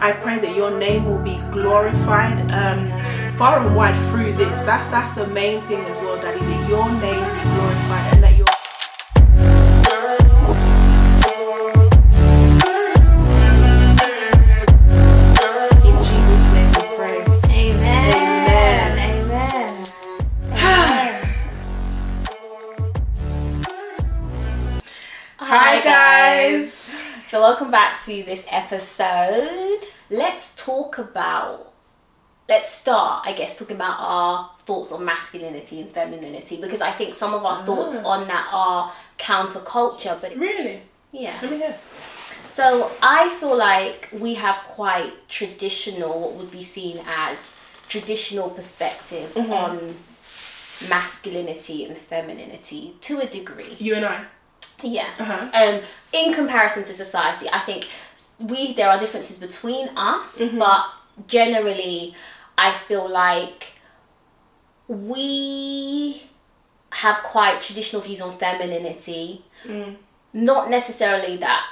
I pray that your name will be glorified um, far and wide through this. That's that's the main thing as well, Daddy. That your name be glorified welcome back to this episode. Let's talk about let's start, I guess, talking about our thoughts on masculinity and femininity because I think some of our thoughts Ah. on that are counterculture, but Really? yeah. So I feel like we have quite traditional, what would be seen as traditional perspectives Mm-hmm. on masculinity and femininity to a degree. You and I. Yeah. Uh-huh. Um, in comparison to society, I think we there are differences between us, Mm-hmm. but generally, I feel like we have quite traditional views on femininity. Mm. Not necessarily that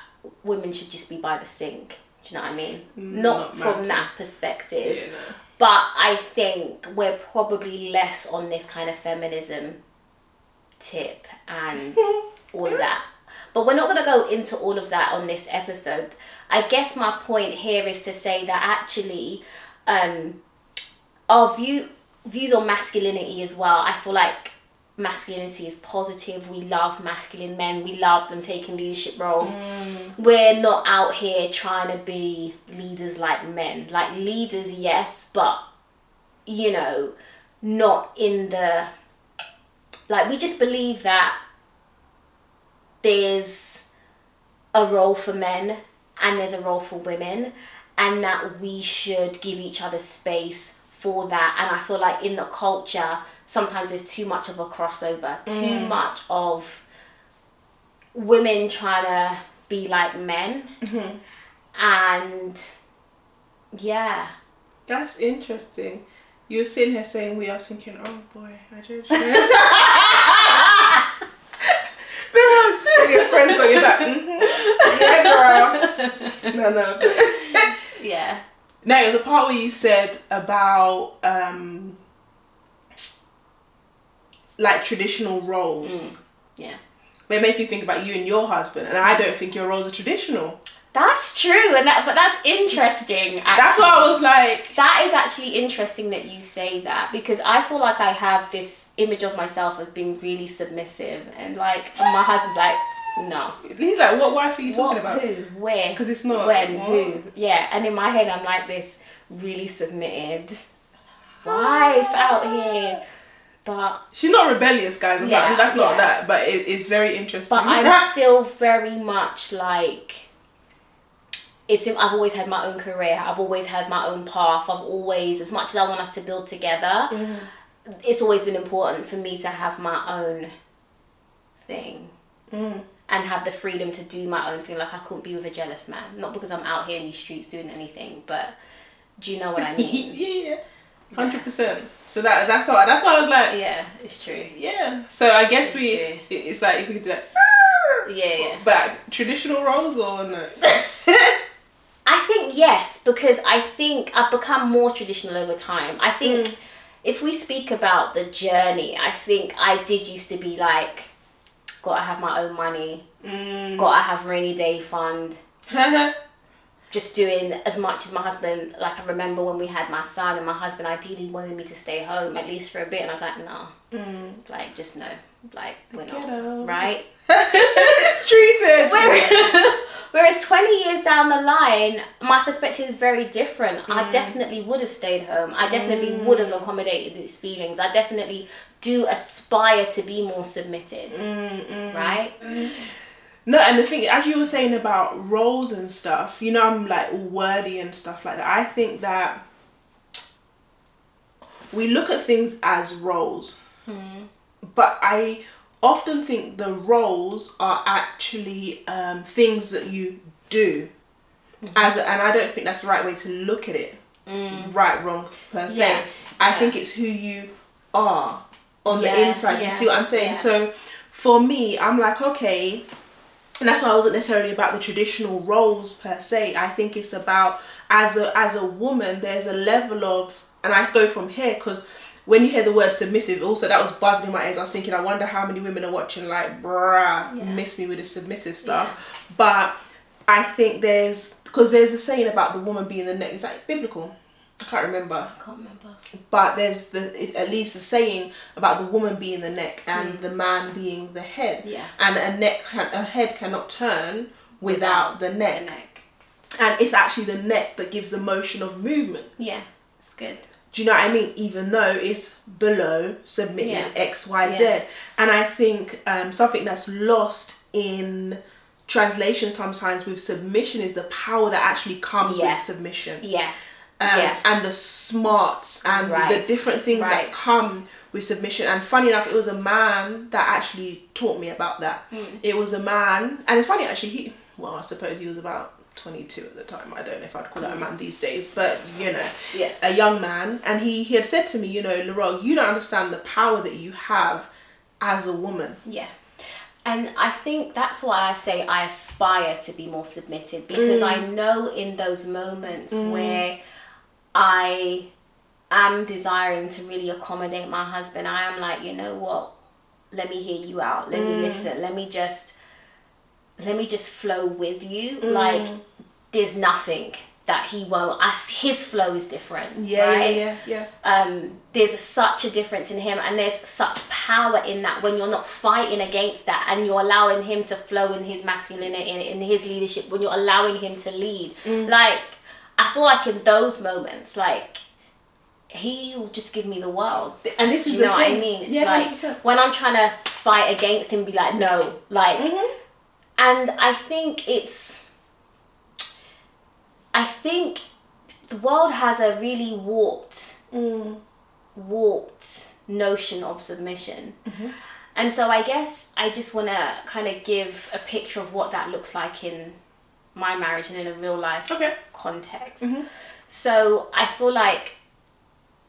women should just be by the sink. Do you know what I mean? Not, not from that perspective. Yeah, no. But I think we're probably less on this kind of feminism tip and all of that. But we're not going to go into all of that on this episode. I guess my point here is to say that actually, um, our view views on masculinity as well. I feel like masculinity is positive. We love masculine men. We love them taking leadership roles. We're not out here trying to be leaders like men. Like leaders, yes, but you know, not in the like we just believe that there's a role for men and there's a role for women and that we should give each other space for that. And i feel like in the culture sometimes there's too much of a crossover too mm. much of women trying to be like men. Mm-hmm. And yeah. That's interesting. You were sitting here saying we are thinking, oh boy, I judged you. Remember, your friends got your back. Mhm. Yeah, girl. No, no. yeah no, it was a part where you said about um, like traditional roles. yeah But it makes me think about you and your husband, and I don't think your roles are traditional. that's true and that but that's interesting actually. That's what I was like, That is actually interesting that you say that because I feel like I have this image of myself as being really submissive and like and my husband's like no he's like, what wife are you talking what about? who where 'Cause it's not- when what? who yeah and in my head I'm like this really submitted wife out here but She's not rebellious, guys. I'm Yeah, not, that's not yeah. that, but it, it's very interesting. but I'm still very much like it's I've always had my own career. I've always had my own path. I've always, as much as I want us to build together, it's always been important for me to have my own thing Mm. And have the freedom to do my own thing. Like I couldn't be with a jealous man, not because I'm out here in these streets doing anything, but do you know what I mean? yeah, hundred percent. So that that's why that's why I was like, yeah, it's true. yeah. So I guess It's we true. it's like if we could do that Yeah, yeah. back traditional roles or no? I think yes, because I think I've become more traditional over time. I think Mm. if we speak about the journey, I think I did used to be like, gotta have my own money, Mm. gotta have rainy day fund, just doing as much as my husband. Like I remember when we had my son, and my husband ideally wanted me to stay home at least for a bit, and I was like, no, mm. like just no, like we're Get not, out. right? Tree said. Whereas, whereas 20 years down the line, my perspective is very different. Mm. I definitely would have stayed home. I definitely would have accommodated these feelings. I definitely do aspire to be more submitted, Mm, mm. right? No, and the thing, as you were saying about roles and stuff, you know, I'm like wordy and stuff like that. I think that we look at things as roles, but I often think the roles are actually um, things that you do, as a, and I don't think that's the right way to look at it. Right, wrong per se. Yeah, I yeah. think it's who you are on Yeah, the inside. You see what I'm saying? yeah. So for me, I'm like, okay, and that's why I wasn't necessarily about the traditional roles per se. I think it's about as a as a woman, there's a level of, and I go from here because when you hear the word submissive, also that was buzzing in my ears. I was thinking, I wonder how many women are watching like, bruh, Yeah. miss me with the submissive stuff. But I think there's because there's a saying about the woman being the neck. Is that biblical? I can't remember I can't remember. but there's the at least a saying about the woman being the neck and Hmm. the man being the head Yeah. and a neck can, a head cannot turn without the The neck neck. and it's actually the neck that gives the motion of movement Yeah, it's good. do you know what I mean? Even though it's below submitted Yeah. X, Y, Z, Yeah. and I think um, something that's lost in translation sometimes with submission is the power that actually comes Yeah. with submission Yeah. Um, Yeah. and the smarts and Right. the different things Right. that come with submission. And funny enough, it was a man that actually taught me about that. Hmm. It was a man, and it's funny actually. He well, I suppose he was about. 22 at the time. I don't know if I'd call that a man these days, but you know, Hmm. Yeah. a young man, and he, he had said to me, you know, Lorelle, you don't understand the power that you have as a woman. Yeah. And I think that's why I say I aspire to be more submitted because I know in those moments where I am desiring to really accommodate my husband, I am like, you know what? Let me hear you out. Let me listen. Let me just let me just flow with you. Like there's nothing that he won't as his flow is different. Yeah, right? yeah, yeah, um, there's such a difference in him and there's such power in that when you're not fighting against that and you're allowing him to flow in his masculinity in, in his leadership when you're allowing him to lead Mm. like i feel like in those moments like he will just give me the world And this is you know what i mean it's yeah, like 100%. when i'm trying to fight against him be like no like Mm-hmm. and i think it's i think the world has a really warped Mm. warped notion of submission. Mm-hmm. And so I guess I just want to kind of give a picture of what that looks like in my marriage and in a real life Okay. context. Mm-hmm. So I feel like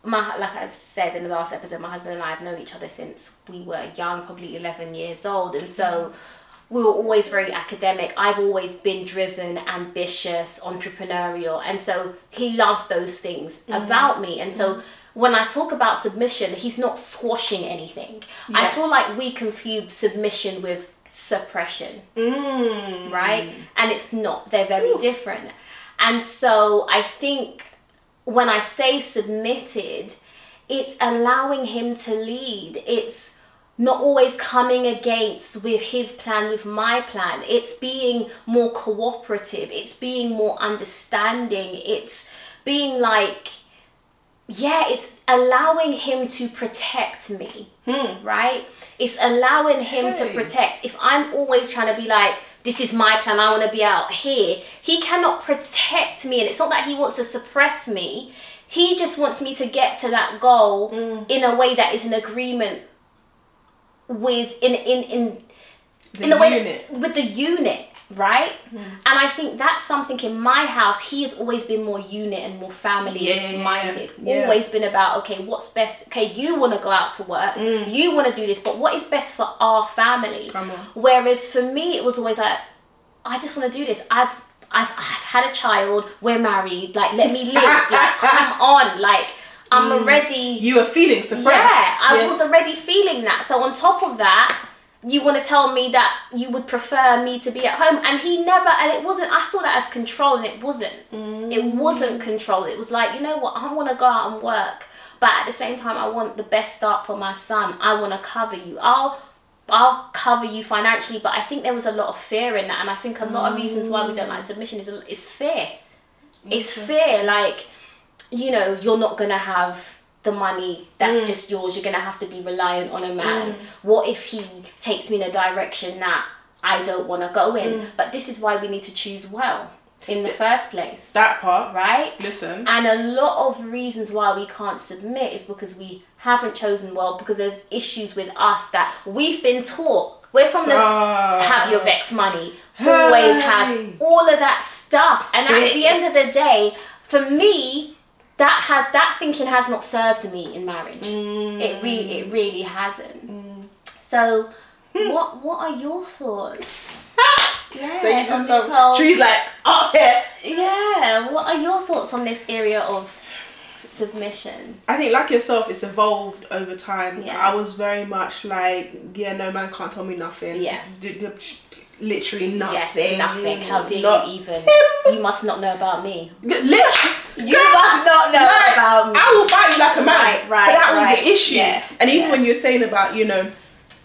my like I said in the last episode, my husband and I have known each other since we were young, probably eleven years old, and so mm-hmm. we were always very academic. I've always been driven, ambitious, entrepreneurial, and so he loves those things mm-hmm. about me. And so mm-hmm. when I talk about submission, he's not squashing anything. I feel like we confuse submission with suppression Mm. right? And it's not, they're very different. And so I think when I say submitted, it's allowing him to lead. It's not always coming against with his plan, with my plan. It's being more cooperative, it's being more understanding, it's being like, yeah, it's allowing him to protect me, hmm. right? It's allowing him to protect. If I'm always trying to be like, this is my plan, I want to be out here, he cannot protect me. And it's not that he wants to suppress me, he just wants me to get to that goal hmm. in a way that is in agreement with, in, in, in, The in way unit. that- with the unit right? And i think that's something in my house he has always been more unit and more family Yeah, minded. Yeah. always been about okay what's best okay you want to go out to work you want to do this but what is best for our family? Mm. Whereas for me it was always like i just want to do this. I've I've, I've had a child we're married like let me live like come on like i'm already You were feeling suppressed. yeah, I was already feeling that. So on top of that, you want to tell me that you would prefer me to be at home, and he never. And it wasn't. I saw that as control, and it wasn't. It mm. wasn't control. It was like you know what? I want to go out and work, but at the same time, I want the best start for my son. I want to cover you. I'll. I'll cover you financially, but I think there was a lot of fear in that, and I think a lot of reasons why we don't like mm. submission is is fear. It's fear, like you know, you're not gonna have the money that's mm. just yours. You're gonna have to be reliant on a man. Mm. What if he takes me in a direction that I don't want to go in? Mm. But this is why we need to choose well in the first place, that part. right? Listen. And a lot of reasons why we can't submit is because we haven't chosen well because there's issues with us that we've been taught. We're from the Ah. have your vex money, always have Hey. all of that stuff. And at the end of the day, for me, that has that thinking has not served me in marriage. Mm. It really it really hasn't. Mm. So what what are your thoughts? Yeah, on this whole- Tree's like, oh yeah. yeah. What are your thoughts on this area of submission? I think like yourself, it's evolved over time. Yeah. I was very much like, yeah, no man can't tell me nothing. Yeah. D- d- literally nothing. Yeah, nothing. How dare Not- you even? You must not know about me. Literally. You must not know about me. I will fight you like a man. Right, right, But that was the issue. Yeah, And even yeah. when you're saying about, you know,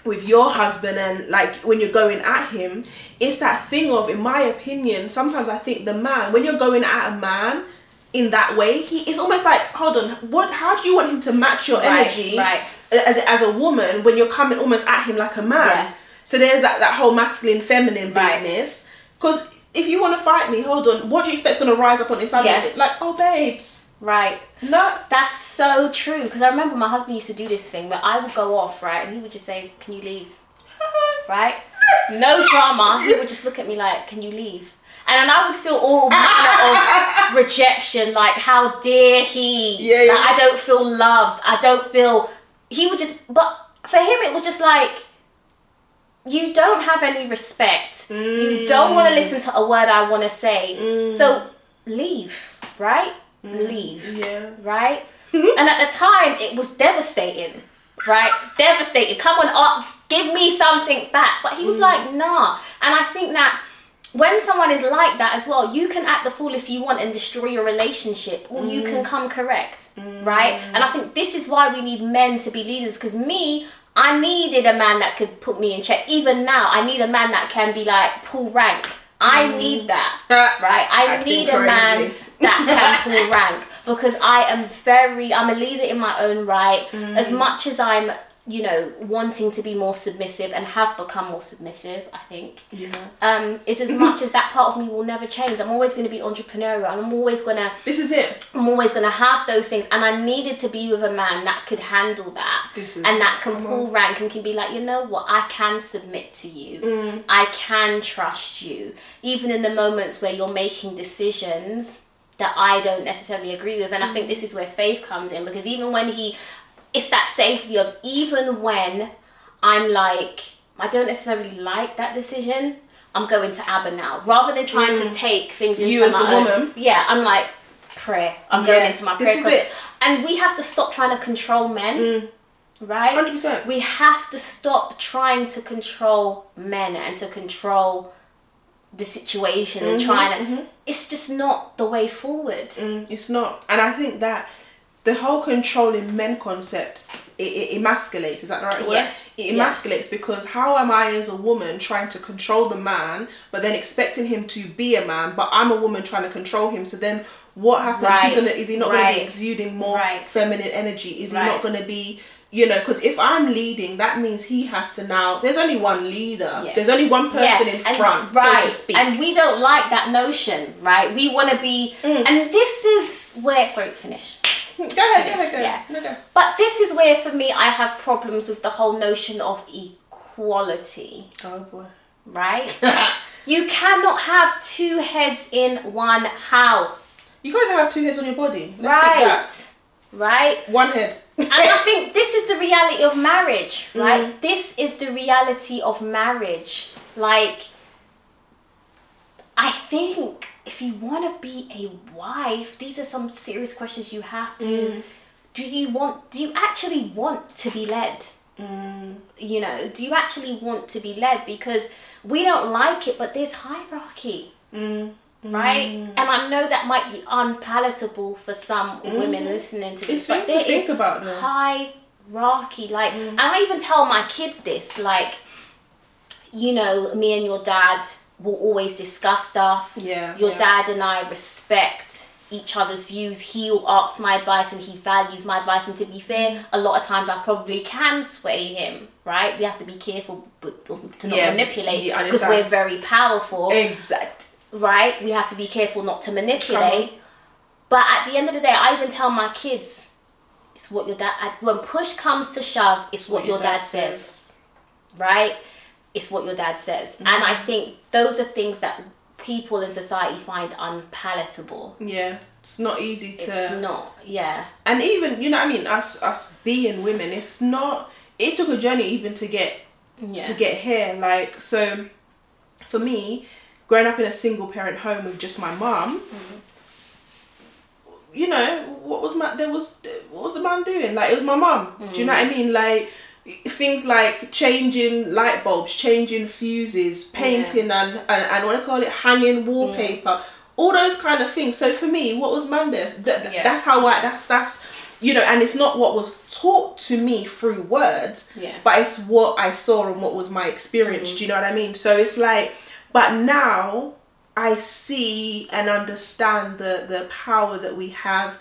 with your husband and like when you're going at him, it's that thing of, in my opinion, sometimes I think the man, when you're going at a man in that way, he it's almost like, hold on, what how do you want him to match your Right, energy right. as as a woman when you're coming almost at him like a man? Yeah. So there's that, that whole masculine feminine Right. business. Because if you want to fight me, hold on, what do you expect's gonna rise up on inside? Yeah. Like, oh babes. Right. No, That's so true. Because I remember my husband used to do this thing where I would go off, right, and he would just say, "Can you leave?" Right. No drama. He would just look at me like, "Can you leave?" And I would feel all manner of rejection, like, "How dare he?" Yeah, yeah. Like, I don't feel loved. I don't feel. He would just, but for him, it was just like. You don't have any respect. You mm. don't want to listen to a word I want to say. Mm. So leave, right? Mm. Leave Yeah. right? and at the time, it was devastating, right? Devastating. Come on, uh, give me something back. But he was like, nah. And I think that when someone is like that as well, you can act the fool if you want and destroy your relationship, or you can come correct, right? And I think this is why we need men to be leaders. Because me, I needed a man that could put me in check. Even now, I need a man that can be like pull rank. I need that, right? I Acting need a man that can pull rank because I am very I'm a leader in my own right as Mm. much as I'm you know wanting to be more submissive and have become more submissive I think. Yeah. um it's as much as that part of me will never change. I'm always going to be entrepreneurial. And I'm always going to This is it. I'm always going to have those things and I needed to be with a man that could handle that is- and that can pull rank and can be like you know what? I can submit to you. Mm. I can trust you. Even in the moments where you're making decisions that I don't necessarily agree with and I think this is where faith comes in because even when he it's that safety of even when I'm like I don't necessarily like that decision I'm going to Abba now rather than trying to take things into Mm. You as my the own woman. yeah I'm like prayer I'm going into my prayer. this is it. and we have to stop trying to control men right 100%. we have to stop trying to control men and to control the situation and trying to it's just not the way forward Mm, it's not. And I think that the whole controlling men concept it, it emasculates. Is that the right word? Yeah. It Yeah. emasculates because how am I as a woman trying to control the man, but then expecting him to be a man, but I'm a woman trying to control him. So then what happens? He's Right. gonna is he not gonna be exuding more Right. feminine energy? Is he not gonna be you know, because if I'm leading, that means he has to now. There's only one leader. Yeah. There's only one person in and- front, right so to speak. and we don't like that notion right we want to be Mm. and this is where sorry finish go ahead, go ahead, go Yeah. ahead. No, go. but this is where for me i have problems with the whole notion of equality Oh boy. right you cannot have two heads in one house You can't have two heads on your body. Let's right right One head. and I think this is the reality of marriage, Mm. right? This is the reality of marriage. Like, I think if you want to be a wife, these are some serious questions you have to. Mm. Do you want? Do you actually want to be led? Mm. You know, do you actually want to be led? Because we don't like it, but there's hierarchy Mm. right? And I know that might be unpalatable for some women listening to this, It's but things to think is about, hierarchy. Like, and I even tell my kids this, like, you know, me and your dad will always discuss stuff. Yeah, Your yeah. dad and I respect each other's views. He'll ask my advice and he values my advice. And to be fair, a lot of times I probably can sway him, right? We have to be careful to not Yeah, manipulate because understand. we're very powerful Exact. right? We have to be careful not to manipulate. But at the end of the day, I even tell my kids, it's what your dad. When push comes to shove, it's what, your dad, says, right? It's what your dad says, mm-hmm. and I think those are things that people in society find unpalatable. Yeah, it's not easy to. It's not, yeah, and even you know, what I mean, us us being women, it's not. It took a journey even to get yeah, to get here. Like so, for me, growing up in a single parent home with just my mom, mm-hmm. you know, what was my there was what was the man doing? Like it was my mom. Do you know what I mm-hmm. mean? Like things like changing light bulbs, changing fuses, painting and, and and what I call it, hanging wallpaper, mm. all those kind of things. So for me, what was man there? Th- th- Yeah. That's how I that's that's you know, and it's not what was taught to me through words, Yeah. but it's what I saw and what was my experience. Mm-hmm. Do you know what I mean? So it's like, but now I see and understand the the power that we have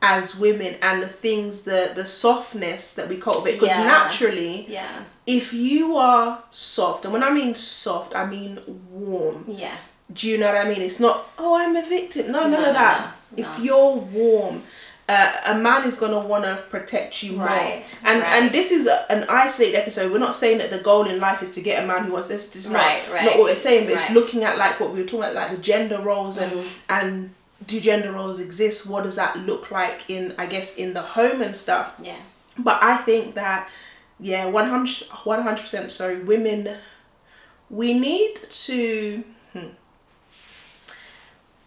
as women and the things the the softness that we cultivate because Yeah. naturally Yeah. if you are soft and when i mean soft i mean warm. Yeah. do you know what i mean? It's not oh i'm a victim. No none No, of that. no, if you're warm uh, a man is going to want to protect you more. Right, and right. and this is a, an isolated episode. We're not saying that the goal in life is to get a man who wants this. This is not, Right, right, not what we're saying but it's looking at like what we were talking about like the gender roles and Mm. and do gender roles exist what does that look like in i guess in the home and stuff Yeah. but I think that, yeah, 100, 100% sorry, women, we need to. Hmm.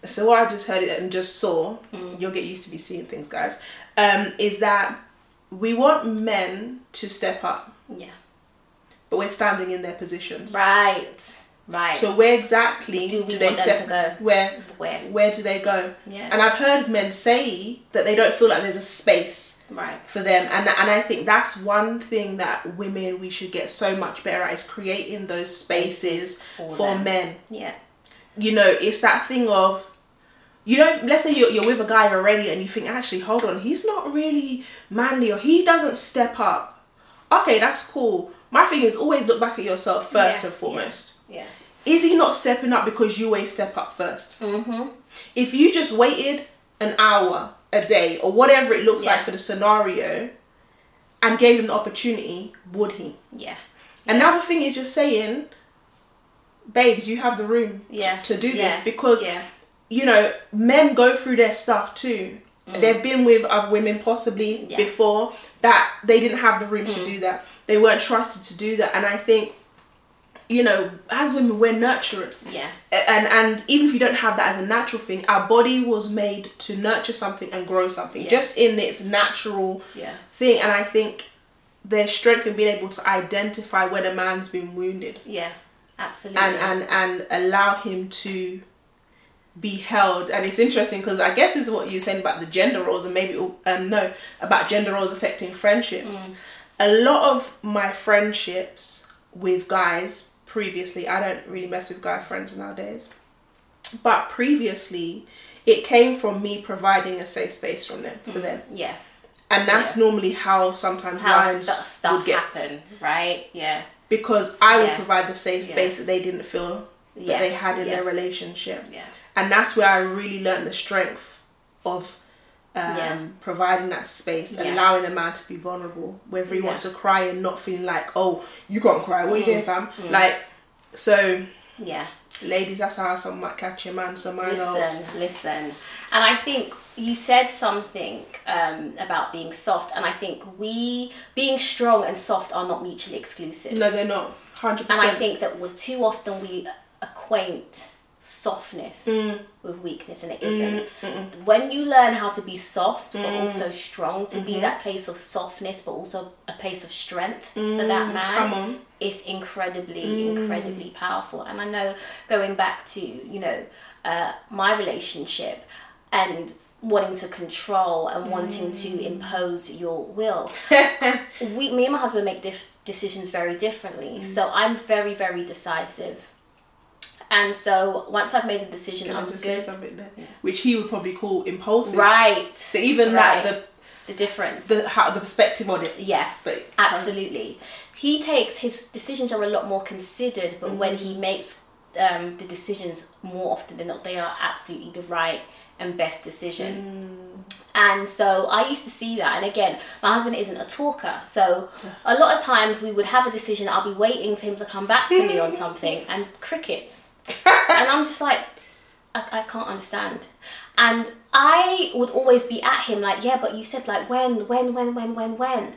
So what I just heard it and just saw, you'll get used to be seeing things, guys, um, is that we want men to step up, Yeah. but we're standing in their positions. Right. Right. So where exactly Do we they step? go? Where Where? where do they go? Yeah. And I've heard men say that they don't feel like there's a space right. for them and and I think that's one thing that women we should get so much better at is creating those spaces For for, men Yeah. you know it's that thing of you don't let's say you're, you're with a guy already and you think actually hold on he's not really manly or he doesn't step up okay that's cool my thing is always look back at yourself first Yeah, and foremost Yeah. is he not stepping up because you always step up first Mm-hmm. if you just waited an hour a day or whatever it looks Yeah. like for the scenario and gave him the opportunity, would he? Yeah. Another thing is just saying, babes, you have the room t- Yeah. to do Yeah. this because Yeah. you know men go through their stuff too. They've been with other women possibly Mm. Yeah. Mm. before that they didn't have the room to do that. They weren't trusted to do that, and I think. You know, as women, we're nurturers Yeah. and and even if you don't have that as a natural thing our body was made to nurture something and grow something Yeah. just in its natural Yeah. thing and i think there's strength in being able to identify when a man's been wounded Yeah. Absolutely. and and and allow him to be held and it's interesting because i guess this is what you're saying about the gender roles and maybe um no about gender roles affecting friendships a lot of my friendships with guys previously i don't really mess with guy friends nowadays but previously it came from me providing a safe space from them for mm-hmm. them yeah. and that's normally how sometimes How lines stu- stuff would get happen, right? Yeah. because i would Yeah. provide the safe Yeah. space that they didn't feel that Yeah. they had in Yeah. their relationship Yeah. and that's where i really learned the strength of um, Yeah. providing that space Yeah. allowing a man to be vulnerable whether he Yeah. wants to cry and not feeling like oh you can't cry what are you Mm. doing fam like so Yeah. ladies that's how some might catch your man so mine are Listen, listen. And I think you said something um, about being soft, and I think we, being strong and soft, are not mutually exclusive. no they're not 100% And I think that we're too often we acquaint softness Mm. with weakness, and it isn't. When you learn how to be soft but Mm. also strong, to Mm-hmm. be that place of softness but also a place of strength for that man, Mm, come on is incredibly, Mm. incredibly powerful. And I know going back to, you know, uh, my relationship and wanting to control and wanting Mm. to impose your will. we, me and my husband make dif- decisions very differently. Mm. So I'm very, very decisive. And so once I've made a decision, Can I'm good. something there? which he would probably call impulsive Right. so even Right. that The difference. the the how the perspective on it yeah. but Absolutely. He takes his decisions are a lot more considered, but when he makes um, the decisions more often than not, they are absolutely the right and best decision. And so I used to see that. And again, my husband isn't a talker. So a lot of times we would have a decision, I'll be waiting for him to come back to me on something, and crickets. And I'm just like, I, I can't understand. And I would always be at him like, yeah, but you said like when, when, when, when, when, when.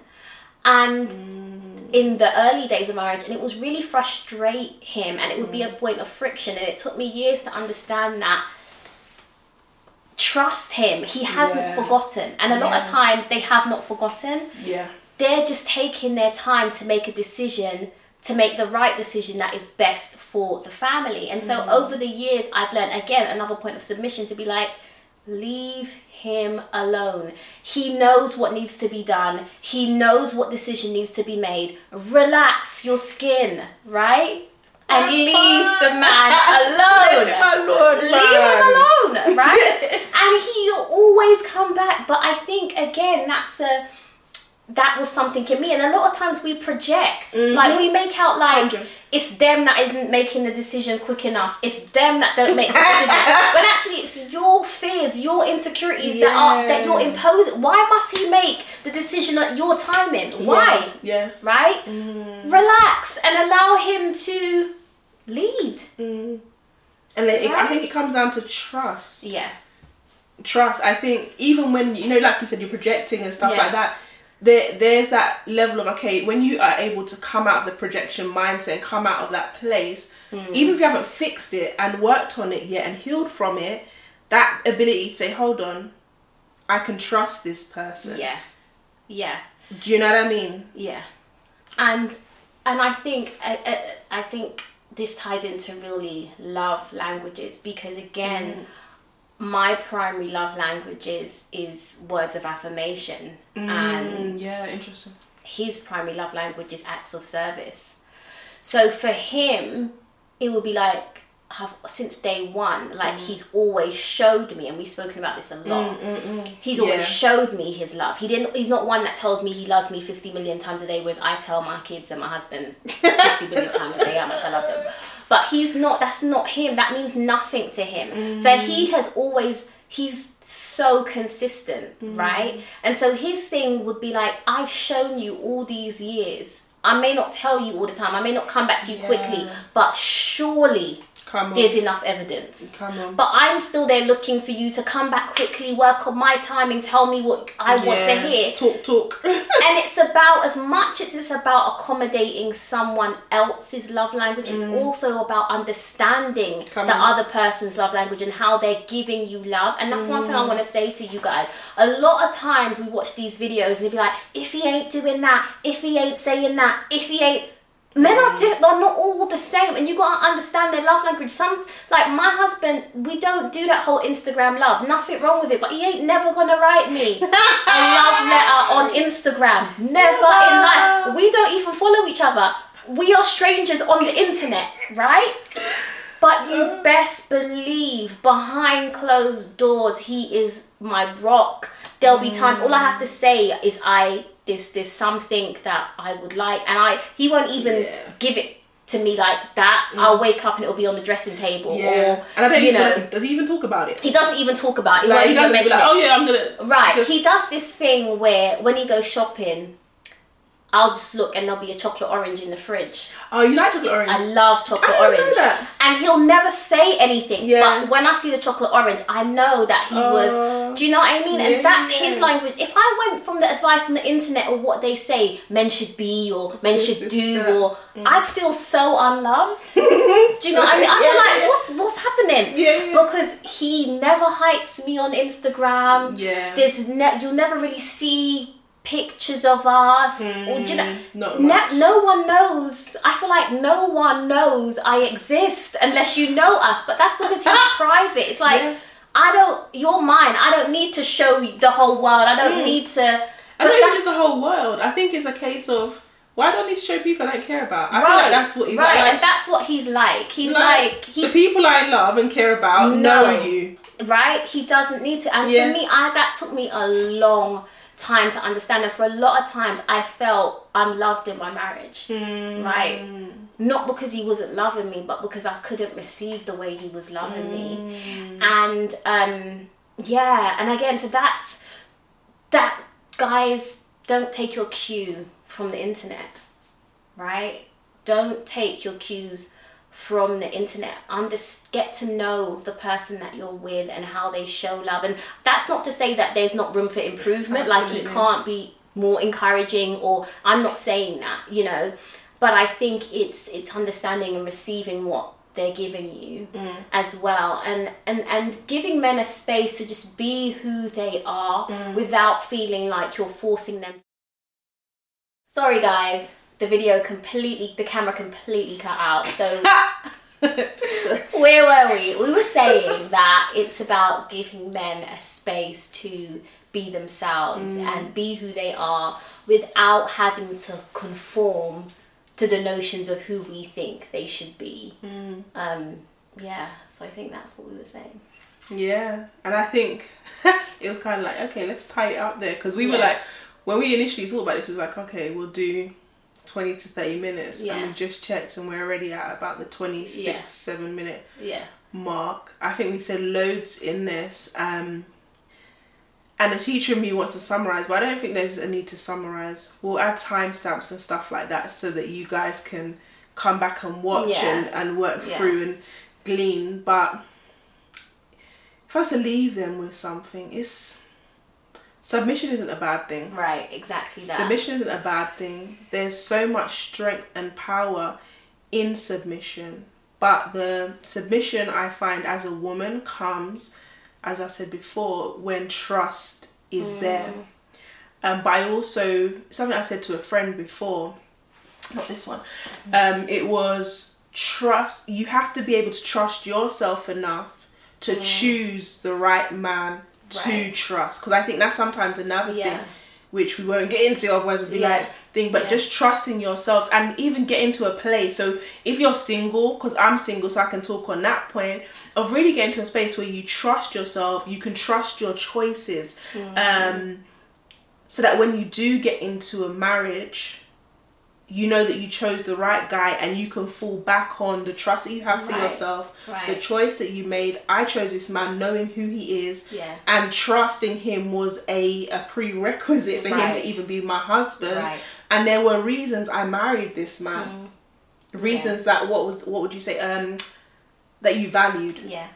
and mm. in the early days of marriage and it was really frustrate him and it would be a mm. point of friction and it took me years to understand that trust him he hasn't Yeah. forgotten and a lot of times they have not forgotten Yeah. they're just taking their time to make a decision to make the right decision that is best for the family. And so mm-hmm. over the years i've learned again another point of submission to be like leave him alone. He knows what needs to be done. He knows what decision needs to be made. Relax your skin right? And leave the man alone. Leave him alone, leave him alone right? And he'll always come back. But i think again that's a that was something in me. And a lot of times we project. Mm-hmm. Like we make out like Hundred. it's them that isn't making the decision quick enough. It's them that don't make the decision. But actually it's your fears your insecurities that are that you're imposing. Why must he make the decision at your timing? Why? Yeah. right? Mm. Relax and allow him to lead. Mm. And it, I think it comes down to trust. yeah. Trust. I think even when you know, like you said, you're projecting and stuff Yeah. like that. There, there's that level of okay when you are able to come out of the projection mindset and come out of that place Hmm. even if you haven't fixed it and worked on it yet and healed from it that ability to say hold on i can trust this person. Yeah. Yeah. Do you know what i mean? Yeah, and and I think I, I, I think this ties into really love languages because again, mm. My primary love languages is is words of affirmation, and Mm, yeah interesting his primary love language is acts of service. So for him, it would be like have since day one, like mm. he's always showed me, and we've spoken about this a mm, lot. Mm, he's always Yeah. showed me his love. He didn't. He's not one that tells me he loves me fifty million times a day, whereas I tell my kids and my husband fifty million times a day how much I love them. But he's not. That's not him. That means nothing to him. So he has always. He's so consistent, right? And so his thing would be like, I've shown you all these years. I may not tell you all the time. I may not come back to you quickly, but surely there's enough evidence. But I'm still there looking for you to come back quickly, work on my timing, tell me what I want to hear. talk talk And it's about, as much as it's about accommodating someone else's love language, it's also about understanding Mm. Come the on. other person's love language and how they're giving you love. And that's one thing I want to say to you guys. A lot of times we watch these videos and they be like, if he ain't doing that, if he ain't saying that, if he ain't. Men are di- they're not all the same, and you gotta understand their love language. Some like my husband, we don't do that whole Instagram love. Nothing wrong with it, but he ain't never gonna write me a love letter on Instagram. Never in life. We don't even follow each other. We are strangers on the internet, right? But you best believe behind closed doors, he is my rock. There'll be times all I have to say is I there's there's something that I would like and I he won't even Yeah. give it to me like that. Mm. I'll wake up and it'll be on the dressing table yeah or and i don't you even know does he even talk about it he doesn't even talk about it. He like, won't he even doesn't mention like, it. oh yeah i'm gonna Right. just- he does this thing where when he goes shopping, I'll just look and there'll be a chocolate orange in the fridge. oh you like chocolate orange I love chocolate I orange. that. And he'll never say anything. Yeah. But when I see the chocolate orange, I know that he Oh. was. Do you know what I mean? Yeah, and that's yeah. his language. If I went from the advice on the internet or what they say men should be or men should do, that. or mm. I'd feel so unloved. Do you know what I mean? I feel Yeah, like what's what's happening? Yeah, yeah. Because he never hypes me on Instagram. Yeah. There's ne- you'll never really see pictures of us or do you know Mm, not much. no one knows i feel like no one knows i exist unless you know us but that's because he's private it's like Yeah. i don't you're mine i don't need to show the whole world i don't need to I don't just the whole world. I think it's a case of why don't need to show people I don't care about? I feel right like that's what he's right like. and that's what he's like he's like, like, the people I love and care about No. know you. right he doesn't need to and Yeah. for me i that took me a long time to understand and for a lot of times i felt unloved in my marriage. Mm. right. Not because he wasn't loving me but because i couldn't receive the way he was loving me. Mm. and um yeah and again so that's that guys don't take your cue from the internet. Right? Don't take your cues from the internet under get to know the person that you're with and how they show love. And that's not to say that there's not room for improvement. Like you can't be more encouraging or I'm not saying that, you know, but I think it's it's understanding and receiving what they're giving you Mm. as well. And, and and giving men a space to just be who they are Mm. without feeling like you're forcing them sorry guys the video completely the camera completely cut out. So where were we? We were saying that it's about giving men a space to be themselves and be who they are without having to conform to the notions of who we think they should be. Um yeah so i think that's what we were saying. Yeah, and I think it was kind of like, okay, let's tie it up there. Because we were like, when we initially thought about this, we was like, okay, we'll do 20 to 30 minutes. Yeah. And we just checked and we're already at about the 26, Yeah. 7 minute yeah mark. I think we said loads in this. Um, and the teacher in me wants to summarize, but I don't think there's a need to summarize. We'll add timestamps and stuff like that so that you guys can come back and watch Yeah. and, and work through and glean. But if I was to leave them with something, it's submission isn't a bad thing. right exactly that Submission isn't a bad thing. There's so much strength and power in submission. But the submission I find as a woman comes, as I said before, when trust is there. Um, but I also, something I said to a friend before, not this one, um, it was trust. You have to be able to trust yourself enough to choose the right man to trust. Because I think that's sometimes another Yeah. thing which we won't get into otherwise we'll be Yeah. like thing but Yeah. just trusting yourselves and even getting to a place so if you're single because i'm single so i can talk on that point of really getting to a space where you trust yourself you can trust your choices Mm. um so that when you do get into a marriage you know that you chose the right guy and you can fall back on the trust that you have for Right. yourself Right. the choice that you made. I chose this man knowing who he is yeah. and trusting him was a, a prerequisite for him to even be my husband. Right. and there were reasons i married this man. Reasons that what was what would you say um that you valued. Yeah.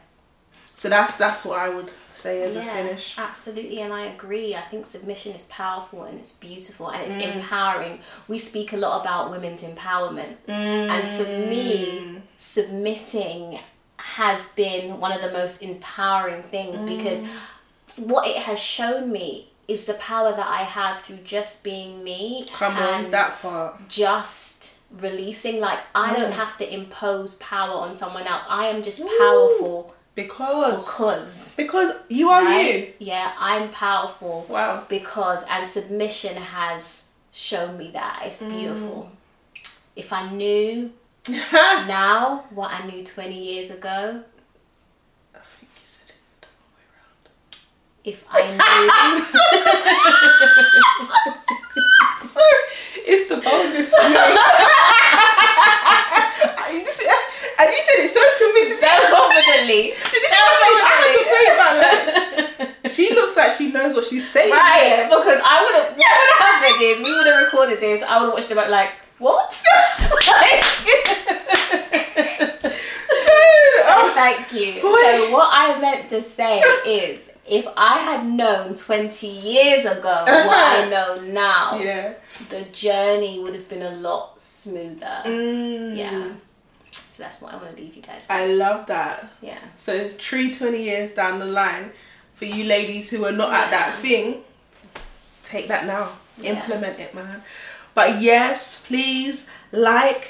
So that's that's what i would say as a Yeah, finish Absolutely, and I agree. I think submission is powerful and it's beautiful and it's Mm. empowering. We speak a lot about women's empowerment, and for me, Mm. submitting has been one of the most empowering things because Mm. what it has shown me is the power that I have through just being me come on and that part just releasing like I Mm. don't have to impose power on someone else. I am just powerful because because because you are right? Yeah, I'm powerful wow because and submission has shown me that. It's Mm. beautiful. If I knew now what I knew 20 years ago, I think you said it the wrong way around. if I knew Sorry, it's the bonus for me. you just, and you said it so convincing. so confidently, you see? I had to play back. She looks like she knows what she's saying. right? there. Because I would have, what would have happened is we would have recorded this. I would have watched it back like, what? Dude, oh, Thank you. Wait. So what I meant to say is, if I had known 20 years ago what I know now, yeah. the journey would have been a lot smoother. Mm. Yeah. So that's what I want to leave you guys. with. I love that. Yeah. So, true 20 years down the line, for you ladies who are not at that thing, take that now. Yeah. Implement it, man. But yes, please like,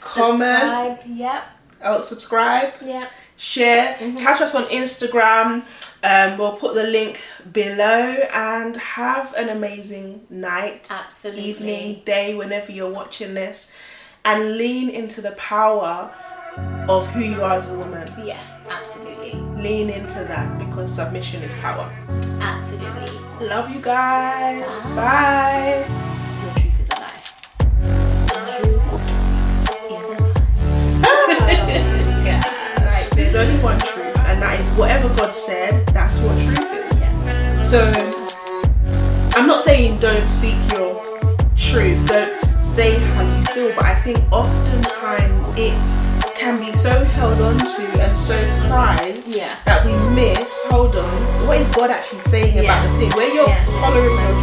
comment, Subscribe. Yep. oh, subscribe, Yep. share, Mm-hmm. catch us on Instagram. Um, we'll put the link below and have an amazing night, Absolutely. evening, day, whenever you're watching this, and lean into the power of who you are as a woman. Yeah. Absolutely. Lean into that because submission is power. Absolutely. Love you guys. Bye. Your truth is a lie. Is a lie. yeah. Like there's only one truth, and that is whatever God said. That's what truth is. Yeah. So I'm not saying don't speak your truth, don't say how you feel, but I think oftentimes it can be so held on to and so prized Yeah. that we miss. Hold on, what is God actually saying Yeah. about the thing? Where you're Yeah. following your